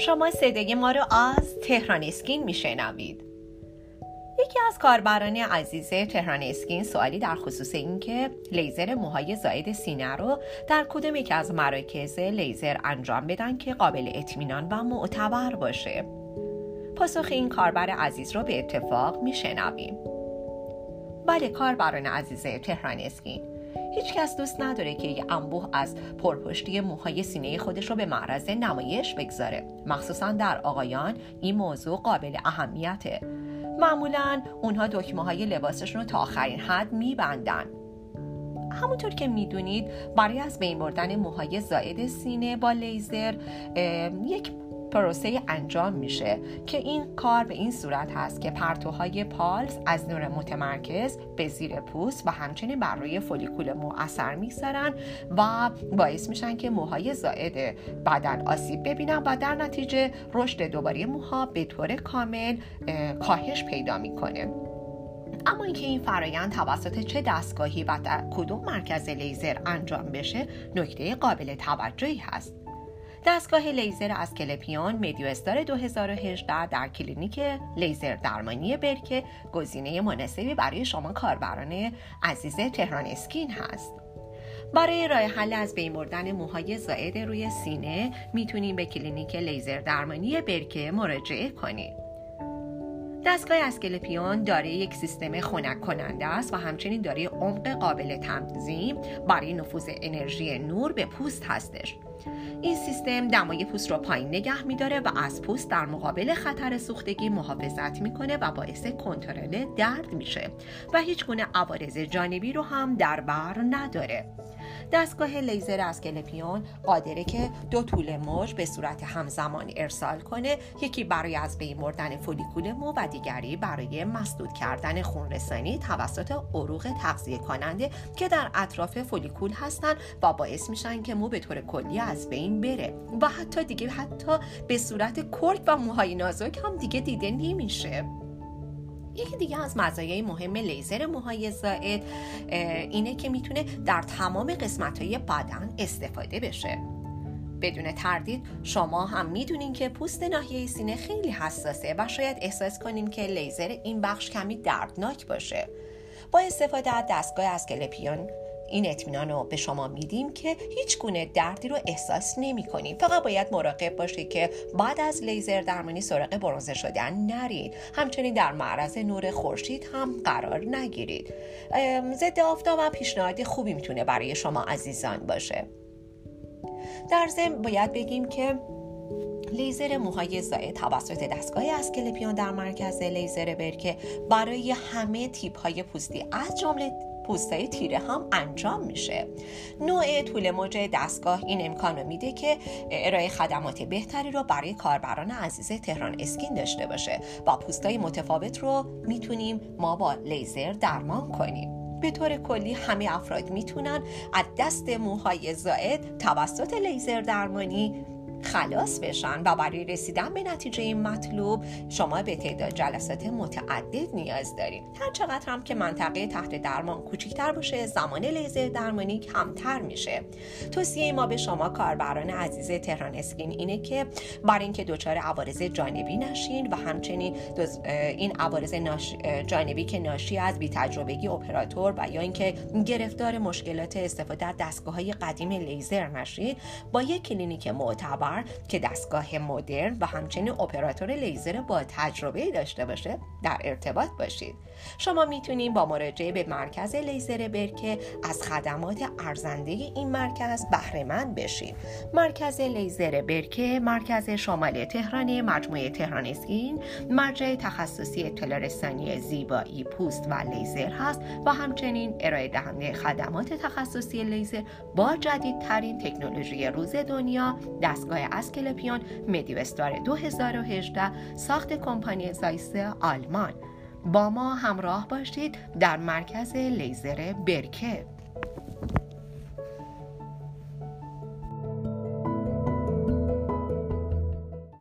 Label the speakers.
Speaker 1: شما صدای ما رو از تهران اسکین میشنوید. یکی از کاربران عزیز تهران اسکین سوالی در خصوص اینکه لیزر موهای زائد سینه رو در کدوم یکی از مراکز لیزر انجام بدن که قابل اطمینان و معتبر باشه. پاسخ این کاربر عزیز رو به اتفاق میشنویم. بله کاربران عزیز تهران اسکین. هیچ کس دوست نداره که یه انبوه از پرپشتی موهای سینه خودش رو به معرض نمایش بگذاره. مخصوصا در آقایان این موضوع قابل اهمیته. معمولا اونها دکمه های لباسشون رو تا آخرین حد میبندن. همونطور که می‌دونید برای از بین بردن موهای زائد سینه با لیزر یک پروسه انجام میشه که این کار به این صورت هست که پرتوهای پالس از نور متمرکز به زیر پوست و همچنین بر روی فولیکول مو اثر می‌گذارن و باعث میشن که موهای زائد بدن آسیب ببینن و در نتیجه رشد دوباره موها به طور کامل کاهش پیدا می‌کنه. اما اینکه این فرایند توسط چه دستگاهی و در کدوم مرکز لیزر انجام بشه نکته قابل توجهی هست. دستگاه لیزر Asclepion MeDioStar 2018 در کلینیک لیزر درمانی برکه گزینه مناسبی برای شما کاربران عزیز تهران اسکین هست. برای راه حل از بین بردن موهای زائد روی سینه می‌تونیم به کلینیک لیزر درمانی برکه مراجعه کنید. دستگاه Asclepion دارای یک سیستم خنک کننده است و همچنین دارای عمق قابل تنظیم برای نفوذ انرژی نور به پوست هستش. این سیستم دمای پوست رو پایین نگه میداره و از پوست در مقابل خطر سوختگی محافظت می‌کنه و باعث کنترل درد میشه و هیچ گونه عوارض جانبی رو هم در بر نداره. دستگاه لیزر از کلپیون قادره که دو طول موج به صورت همزمان ارسال کنه یکی برای از بین بردن فولیکول مو و دیگری برای مسدود کردن خونرسانی توسط عروق تغذیه کننده که در اطراف فولیکول هستن و باعث میشن که مو به طور کلی از بین بره. و حتی دیگه حتی به صورت کرک و موهای نازک هم دیگه دیده نمیشه. یکی دیگه از مزایای مهم لیزر موهای زائد اینه که می‌تونه در تمام قسمت های بدن استفاده بشه. بدون تردید شما هم می‌دونین که پوست ناحیه سینه خیلی حساسه و شاید احساس کنین که لیزر این بخش کمی دردناک باشه. با استفاده از دستگاه اسکلپیون این اطمینان رو به شما میدیم که هیچ گونه دردی رو احساس نمی کنیم. فقط باید مراقب باشید که بعد از لیزر درمانی سراغ برونزه شدن نرید. همچنین در معرض نور خورشید هم قرار نگیرید. ضد آفتاب و پیشنهاد خوبی می‌تونه برای شما عزیزان باشه. در ضمن باید بگیم که لیزر موهای زائد توسط دستگاه اسکلپیون در مرکز لیزر برکه برای همه تیپ های پوستی از جمله پوستای تیره هم انجام میشه. نوع طول موج دستگاه این امکان رو میده که ارائه خدمات بهتری رو برای کاربران عزیز تهران اسکین داشته باشه. و پوستای متفاوت رو می‌تونیم ما با لیزر درمان کنیم. به طور کلی همه افراد می‌تونن از دست موهای زائد توسط لیزر درمانی خلاص بشن و برای رسیدن به نتیجه مطلوب شما به تعداد جلسات متعدد نیاز دارید. هر چقدر هم که منطقه تحت درمان کوچکتر باشه زمان لیزر درمانی کمتر میشه. توصیه ما به شما کاربران عزیز تهران اسکین اینه که برای اینکه دچار عوارض جانبی نشین و همچنین این عوارض جانبی که ناشی از بی تجربگی اپراتور و یا اینکه گرفتار مشکلات استفاده از دستگاه های قدیم لیزر نشید با یک کلینیک معتبر که دستگاه مدرن و همچنین اپراتور لیزر با تجربه داشته باشه در ارتباط باشید. شما می‌تونید با مراجعه به مرکز لیزر برکه از خدمات ارزنده این مرکز بهرهمند بشید. مرکز لیزر برکه مرکز شمال تهران مجموعه تهران اسکین مرجع تخصصی اطلاع زیبایی پوست و لیزر هست و همچنین ارائه دهنده خدمات تخصصی لیزر با جدیدترین تکنولوژی روز دنیا دستگاه Asclepion MeDioStar 2018 ساخت کمپانی Zeiss آلمان. با ما همراه باشید در مرکز لیزر برکه.